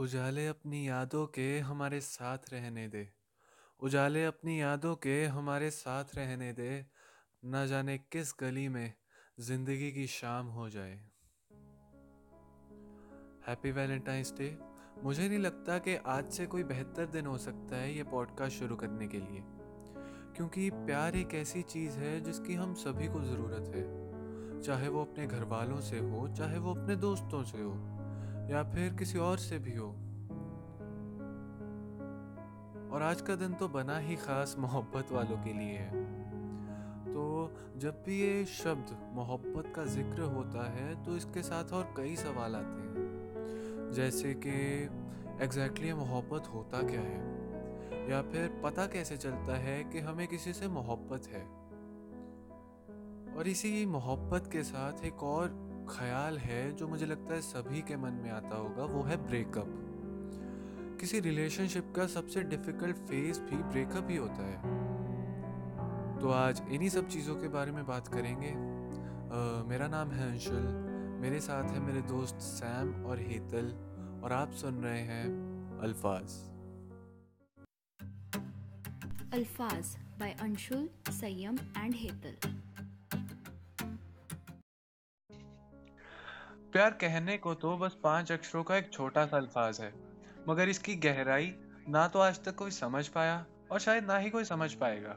उजाले अपनी यादों के हमारे साथ रहने दे। उजाले अपनी यादों के हमारे साथ रहने दे। न जाने किस गली में ज़िंदगी की शाम हो जाए। हैप्पी वैलेंटाइंस डे मुझे नहीं लगता कि आज से कोई बेहतर दिन हो सकता है ये पॉडकास्ट शुरू करने के लिए। क्योंकि प्यार एक ऐसी चीज़ है जिसकी हम सभी को ज़रूरत है। चाहे वो अपने घर वालों से हो, चाहे वो अपने दोस्तों से हो। या फिर किसी और से भी हो। और आज का दिन तो बना ही खास मोहब्बत वालों के लिए है। तो जब भी ये शब्द मोहब्बत का ज़िक्र होता है तो इसके साथ और कई सवाल आते हैं। जैसे कि एग्जैक्टली मोहब्बत होता क्या है? या फिर पता कैसे चलता है कि हमें किसी से मोहब्बत है? और इसी मोहब्बत के साथ एक और ख्याल है जो मुझे लगता है सभी के मन में आता होगा वो है ब्रेकअप किसी रिलेशनशिप का सबसे डिफ़िकल्ट फ़ेज़ भी ब्रेकअप ही होता है। तो आज इन्हीं सब चीज़ों के बारे में बात करेंगे। uh, मेरा नाम है अंशुल मेरे साथ है मेरे दोस्त सैम और हेतल और आप सुन रहे हैं अल्फाज। अल्फाज बाय अंशुल संयम एंड हेतल। प्यार कहने को तो बस पाँच अक्षरों का एक छोटा सा अल्फाज है मगर इसकी गहराई ना तो आज तक कोई समझ पाया और शायद ना ही कोई समझ पाएगा।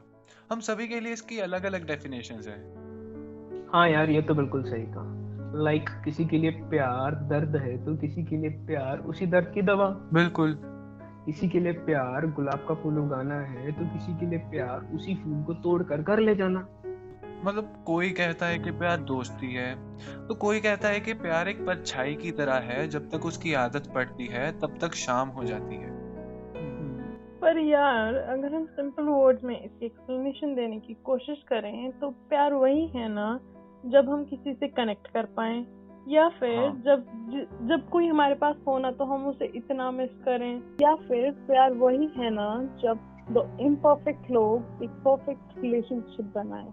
हम सभी के लिए इसकी अलग अलग डेफिनेशन है। हाँ यार ये तो बिल्कुल सही कहा। लाइक like, किसी के लिए प्यार दर्द है तो किसी के लिए प्यार उसी दर्द की दवा। बिल्कुल। किसी के लिए प्यार गुलाब का फूल उगाना है तो किसी के लिए प्यार उसी फूल को तोड़ कर घर ले जाना। मतलब कोई कहता है कि प्यार दोस्ती है तो कोई कहता है कि प्यार एक परछाई की तरह है जब तक उसकी आदत पड़ती है तब तक शाम हो जाती है। पर यार अगर हम सिंपल वर्ड में इसकी एक्सप्लेनेशन देने की कोशिश करें तो प्यार वही है ना जब हम किसी से कनेक्ट कर पाए या फिर हाँ. जब जब कोई हमारे पास होना तो हम उसे इतना मिस करें। या फिर प्यार वही है ना जब दो इम्परफेक्ट लोग एक परफेक्ट रिलेशनशिप बनाए।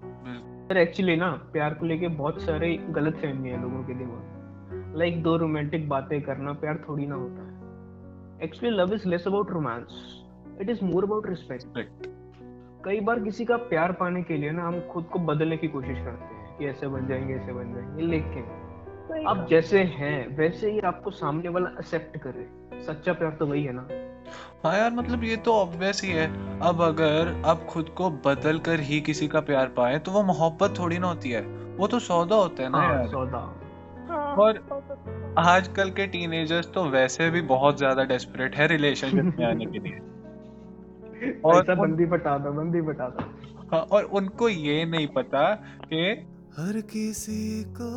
सर एक्चुअली ना प्यार को लेके बहुत सारे गलत फहमी है लोगों के दिमाग। लाइक like, दो रोमांटिक बातें करना प्यार थोड़ी ना होता है। Actually love is less about romance it is more about respect कई बार किसी का प्यार पाने के लिए ना हम खुद को बदलने की कोशिश करते हैं कि ऐसे बन जाएँगे ऐसे बन जाएँगे लेकिन आप जैसे हैं वैसे ही आपको सामने वाला एक्सेप्ट करे। सच्चा प्यार तो वही है ना। हाँ यार मतलब ये तो ऑब्वियस ही है। अब अगर आप खुद को बदल कर ही किसी का प्यार पाए तो वो मोहब्बत थोड़ी ना होती है। वो तो सौदा होता है ना हाँ, यार। सौदा। हाँ, और आजकल के टीनेजर्स तो वैसे भी बहुत ज़्यादा डेस्परेट है रिलेशनशिप में आने के लिए। और बंदी बता दो बंदी बता दो। हाँ और उनको ये नहीं पता कि हर किसी को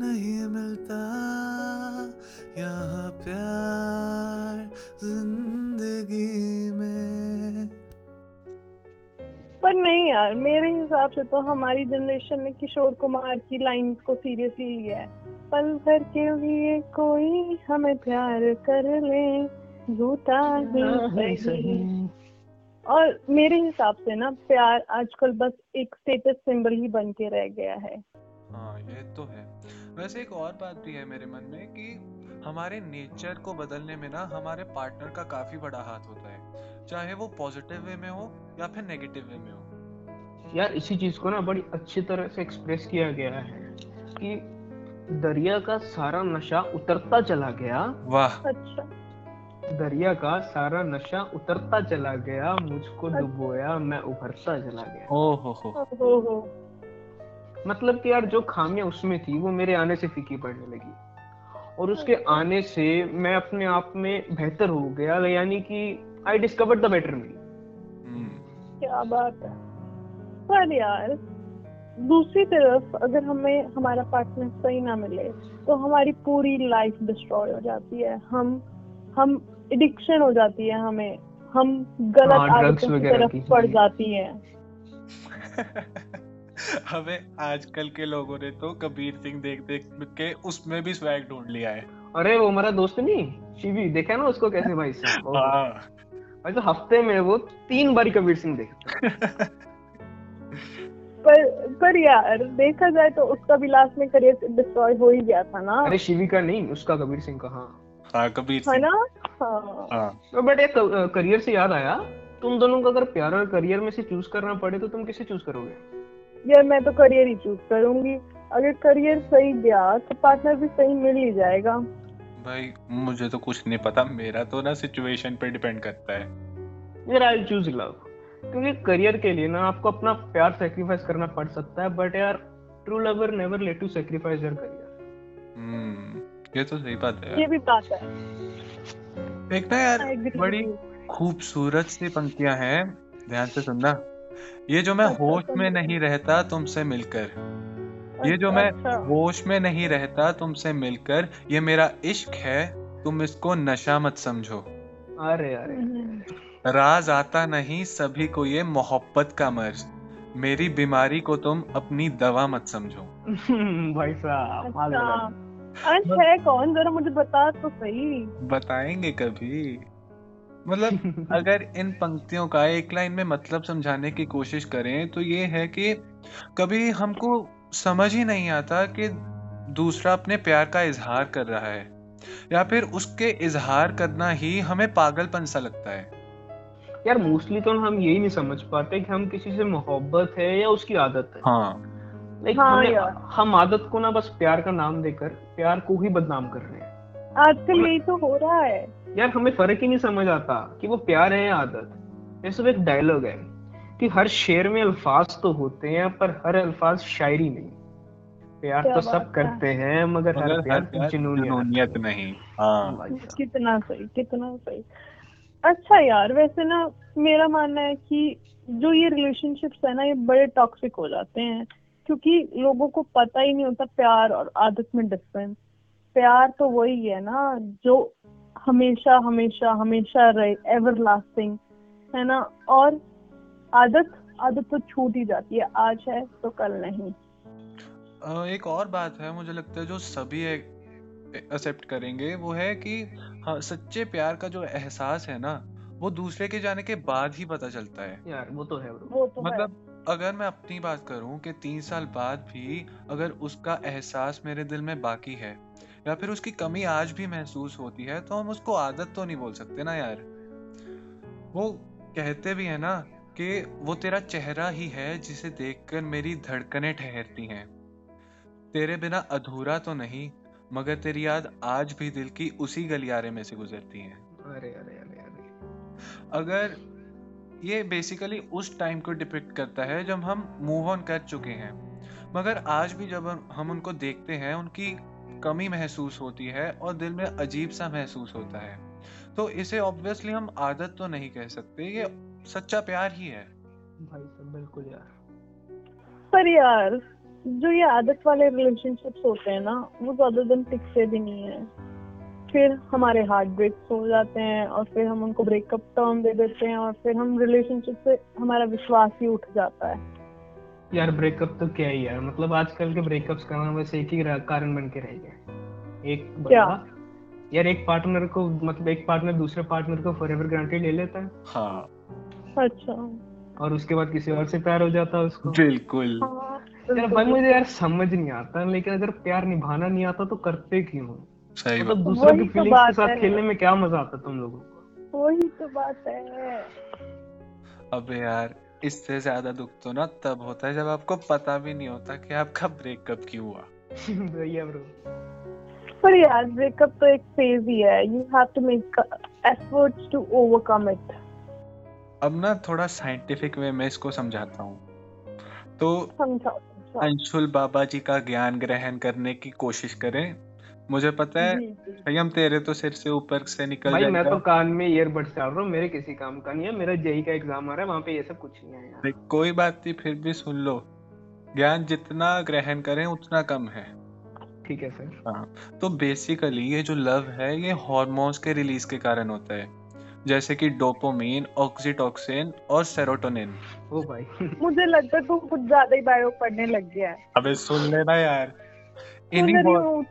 नहीं मिलता। यहाँ प्यार ज़िंदगी में। पर नहीं यार मेरे हिसाब से तो हमारी जनरेशन ने किशोर कुमार की लाइन को सीरियसली लिया है। पल भर के लिए कोई हमें प्यार कर ले झूठा ही हाँ, सही। और मेरे हिसाब से ना प्यार आजकल बस एक स्टेटस सिंबल ही बन के रह गया है। हाँ ये तो है। वैसे एक और बात भी है मेरे मन में कि हमारे नेचर को बदलने में ना हमारे पार्टनर का काफ़ी बड़ा हाथ होता है। चाहे वो पॉजिटिव वे में हो या फिर नेगेटिव वे में हो। यार इसी चीज़ को ना बड़ी अच्छी तरह से एक्सप्रेस किया गया है कि दरिया का सारा नशा उतरता चला गया। वाह। अच्छा। दरिया का सारा नशा उतरता चला गया मुझको अच्छा। डुबोया मैं उभरता चला गया। ओ हो हो। मतलब कि यार जो खामियाँ उसमें थी वो मेरे आने से फीकी पड़ने लगी। और उसके आने से मैं अपने आप में बेहतर हो गया यानी कि I discover the better me क्या बात है। पर यार दूसरी तरफ़ अगर हमें हमारा पार्टनर सही ना मिले तो हमारी पूरी लाइफ डिस्ट्रॉय हो जाती है। हम हम एडिक्शन हो जाती है हमें। हम गलत हाँ, आदतों की तरफ़ पड़ जाती है। हमें आजकल के लोगों ने तो कबीर सिंह देख देख के उसमें भी स्वैग ढूंढ लिया है। अरे वो हमारा दोस्त नहीं शिवी देखा ना उसको कैसे भाई साहब? हाँ। भाई तो हफ़्ते में वो तीन बार कबीर सिंह देखता पर पर यार देखा जाए तो उसका भी लास्ट में करियर डिस्ट्रॉय हो ही गया था ना। अरे शिवी का नहीं उसका कबीर सिंह का हाँ। हाँ कबीर है ना? हाँ। हाँ। बट एक करियर से याद आया तुम दोनों को अगर प्यार और करियर में से चूज़ करना पड़े तो तुम किसे चूज़ करोगे? यार मैं तो करियर ही चूज़ करूँगी। अगर करियर सही गया तो पार्टनर भी सही मिल ही जाएगा। भाई मुझे तो कुछ नहीं पता मेरा तो ना सिचुएशन पे डिपेंड करता है। यार आई चूज़ लव क्योंकि करियर के लिए ना आपको अपना प्यार सेक्रीफाइस करना पड़ सकता है बट यार true lover never let to sacrifice your career hmm. ये तो सही बात है ये भी बात है। एक ना यार बड़ी खूबसूरत सी पंक्तियाँ हैं ध्यान से सुनना। ये जो मैं अच्छा, होश में नहीं रहता तुमसे मिलकर ये जो मैं अच्छा, होश में नहीं रहता तुमसे मिलकर ये मेरा इश्क है तुम इसको नशा मत समझो। अरे अरे। हम्म। राज आता नहीं सभी को ये मोहब्बत का मर्ज। मेरी बीमारी को तुम अपनी दवा मत समझो। भाई साहब अच्छा है कौन? जरा मुझे बता तो सही। बताएँगे कभी। मतलब अगर इन पंक्तियों का एक लाइन में मतलब समझाने की कोशिश करें तो ये है कि कभी हमको समझ ही नहीं आता कि दूसरा अपने प्यार का इजहार कर रहा है या फिर उसके इजहार करना ही हमें पागलपन सा लगता है। यार मोस्टली तो हम यही नहीं समझ पाते कि हम किसी से मोहब्बत है या उसकी आदत है। हाँ। लाइक हाँ हमें यार। हम आदत को ना बस प्यार का नाम देकर प्यार को ही बदनाम कर रहे हैं। आजकल यही तो हो रहा है। यार हमें फ़र्क ही नहीं समझ आता कि वो प्यार है या आदत। ये सब एक डायलॉग है कि हर शेर में अल्फाज तो होते हैं पर हर अल्फाज शायरी नहीं। प्यार तो सब करते हैं मगर हर प्यार जुनूनियत नहीं। हाँ। कितना सही कितना सही। अच्छा यार वैसे ना मेरा मानना है कि जो ये रिलेशनशिप्स है ना ये बड़े टॉक्सिक हो जाते हैं। क्योंकि लोगों को पता ही नहीं होता प्यार और आदत में डिफरेंस प्यार तो वही है ना जो हमेशा हमेशा हमेशा रहे एवर लास्टिंग है ना? और आदत आदत तो छूट ही जाती है आज है तो कल नहीं। एक और बात है मुझे लगता है जो सभी एक्सेप्ट करेंगे वो है कि हाँ सच्चे प्यार का जो एहसास है ना वो दूसरे के जाने के बाद ही पता चलता है। यार वो तो है वो तो है। मतलब अगर मैं अपनी बात करूँ कि तीन साल बाद भी अगर उसका एहसास मेरे दिल में बाकी है या फिर उसकी कमी आज भी महसूस होती है तो हम उसको आदत तो नहीं बोल सकते ना यार। वो कहते भी है ना कि वो तेरा चेहरा ही है जिसे देखकर मेरी धड़कनें ठहरती हैं। तेरे बिना अधूरा तो नहीं मगर तेरी याद आज भी दिल की उसी गलियारे में से गुजरती है। अरे अरे अरे अरे। अगर ये बेसिकली उस टाइम को डिपिक्ट करता है जब हम मूव ऑन कर चुके हैं। मगर आज भी जब हम- हम उनको देखते हैं उनकी कमी महसूस होती है और दिल में अजीब सा महसूस होता है। तो इसे ऑब्वियसली हम आदत तो नहीं कह सकते ये सच्चा प्यार ही है। भाई साहब बिल्कुल यार। पर यार जो ये आदत वाले रिलेशनशिप्स होते हैं ना वो ज़्यादा दिन टिकते भी नहीं है। फिर हमारे हार्ट ब्रेक्स हो जाते हैं और फिर हम उनको ब्रेकअप टर्म दे देते हैं और फिर हम रिलेशनशिप से हमारा विश्वास ही उठ जाता है। यार ब्रेकअप तो क्या ही यार मतलब आजकल के ब्रेकअप्स का बस एक ही कारण बन के रह गया एक क्या? यार एक पार्टनर को मतलब एक पार्टनर दूसरे पार्टनर को फॉरएवर ग्रांटेड ले लेता है। हाँ। अच्छा। और उसके बाद किसी और से प्यार हो जाता है उसको। बिल्कुल। हाँ, यार भाई मुझे यार समझ नहीं आता लेकिन अगर प्यार निभाना नहीं आता तो करते क्यों? सही बात। मतलब दूसरों वही की तो के साथ खेलने में क्या मज़ा आता तुम लोगों को? वही तो बात है। अबे यार इससे ज़्यादा दुख तो ना तब होता है जब आपको पता भी नहीं होता कि आपका ब्रेकअप क्यों हुआ। है ब्रो पर यार ब्रेकअप तो एक फ़ेज़ ही है। You have to make efforts to overcome it अब ना थोड़ा साइंटिफिक वे में इसको समझाता हूँ। तो अंशुल बाबा जी का ज्ञान ग्रहण करने की कोशिश करें। मुझे पता है। हम तेरे तो सिर से ऊपर से निकल भाई मैं तो कान में ईयरबड्स डाल रहा हूँ मेरे किसी काम का नहीं है मेरा जेई का एग्ज़ाम आ रहा है वहाँ पे ये सब कुछ नहीं है यार। देख, कोई बात नहीं फिर भी सुन लो। ज्ञान जितना ग्रहण करें उतना कम है। ठीक है सर। तो बेसिकली ये जो लव है ये हॉर्मोन्स के रिलीज़ के कारण होता है। जैसे कि डोपामिन ऑक्सीटोसिन और सेरोटोनिन ओ भाई। मुझे लगता है तू कुछ ज़्यादा ही बायो पढ़ने लग गया है। अबे सुन लेना यार। इन्हीं हूँ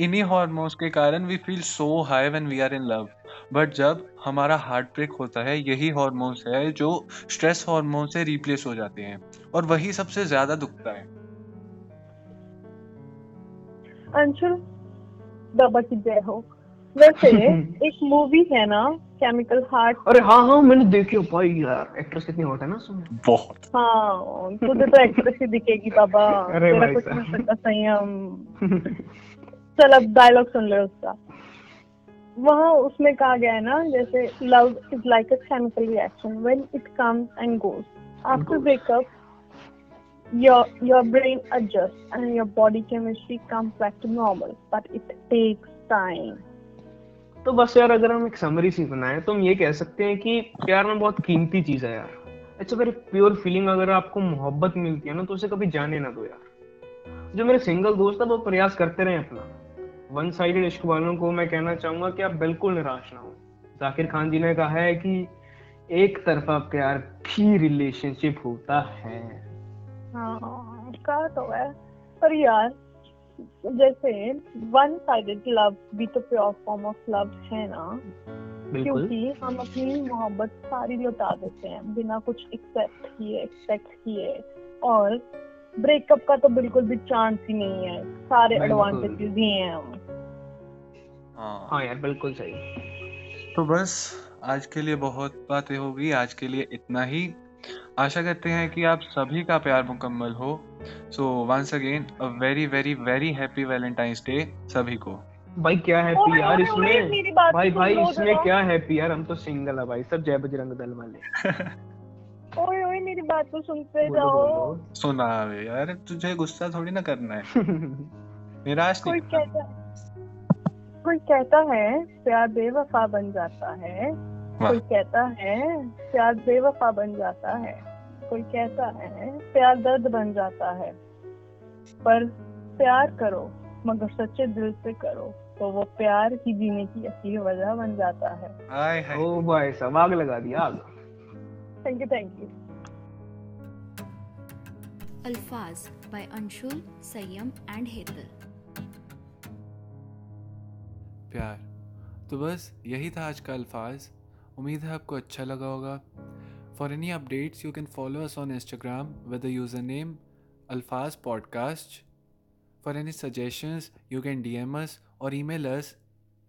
इन्हीं हार्मोन्स के कारण we feel so high when we are in love but जब हमारा हार्ट ब्रेक होता है यही हार्मोन्स है जो स्ट्रेस हार्मोन से रिप्लेस हो जाते हैं और वही सबसे ज़्यादा दुखता है। अंशुल बाबा की जय हो। वैसे एक मूवी है ना केमिकल हार्ट अरे हाँ हाँ मैंने देखी है भाई यार एक्ट्रेस कितनी हॉट है ना उसमें। बहुत। हाँ तुझे तो एक्ट्रेस ही दिखेगी बाबा। अरे भाई कुछ नहीं सकता संयम। चल अब डायलॉग सुन ले उसका। वहाँ उसमें कहा गया है ना जैसे love is like a chemical reaction when it comes and goes after breakup your your brain adjusts and your body chemistry comes back to normal but it takes time तो बस यार अगर हम एक समरी सी बनाए तो हम ये कह सकते हैं कि प्यार में बहुत कीमती चीज़ है यार। It's a very pure feeling अगर आपको मोहब्बत मिलती है ना तो उसे कभी जाने ना दो यार। जो मेरे सिंगल दोस्त है वो प्रयास करते रहे अपना। वन साइडेड इश्क वालों को मैं कहना चाहूँगा कि आप बिल्कुल निराश ना हो। जाकिर खान जी ने कहा है कि एक तरफा प्यार भी रिलेशनशिप होता है। हाँ कहा तो है। पर यार जैसे वन साइडेड लव भी तो प्योर फॉर्म ऑफ़ लव है ना। क्योंकि हम अपनी मोहब्बत सारी लुटा देते हैं बिना कुछ एक्सेप्ट किए एक्सपेक्ट किए। और ब्रेकअप का तो बिल्कुल भी चांस ही नहीं है। सारे एडवांटेजेस ही हैं हम। हाँ। हाँ यार बिल्कुल सही। तो बस आज के लिए बहुत बातें हो गई आज के लिए इतना ही। आशा करते हैं कि आप सभी का प्यार मुकम्मल हो। So once again a very very very happy Valentine's day सभी को। भाई क्या हैप्पी यार इसमें? भाई भाई इसमें। क्या हैप्पी यार हम तो सिंगल है भाई सब जय बजरंग दल वाले। ओए ओए मेरी बात तो सुनते जाओ सुना बे यार तुझे गुस्सा थोड़ी ना करना है निराश कोई। कहता कोई कहता है प्यार बेवफा बन जाता है कोई कहता है प्यार बेवफा बन जाता है कोई कहता है प्यार दर्द बन जाता है पर प्यार करो मगर सच्चे दिल से करो तो वो प्यार ही जीने की असली वजह बन जाता है हाय हाय ओ भाई साहब आग लगा दिया आग thank you thank you Alfaz by Anshul, Sayyam, and Hetal. प्यार। तो बस यही था आज का अल्फाज। उम्मीद है आपको अच्छा लगा होगा। For any updates you can follow us on Instagram with the username Alfaz podcast for any suggestions you can D M us और email us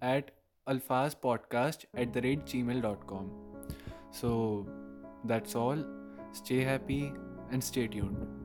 at Alfaz podcast at the rate Gmail dot com so That's all. Stay happy and stay tuned.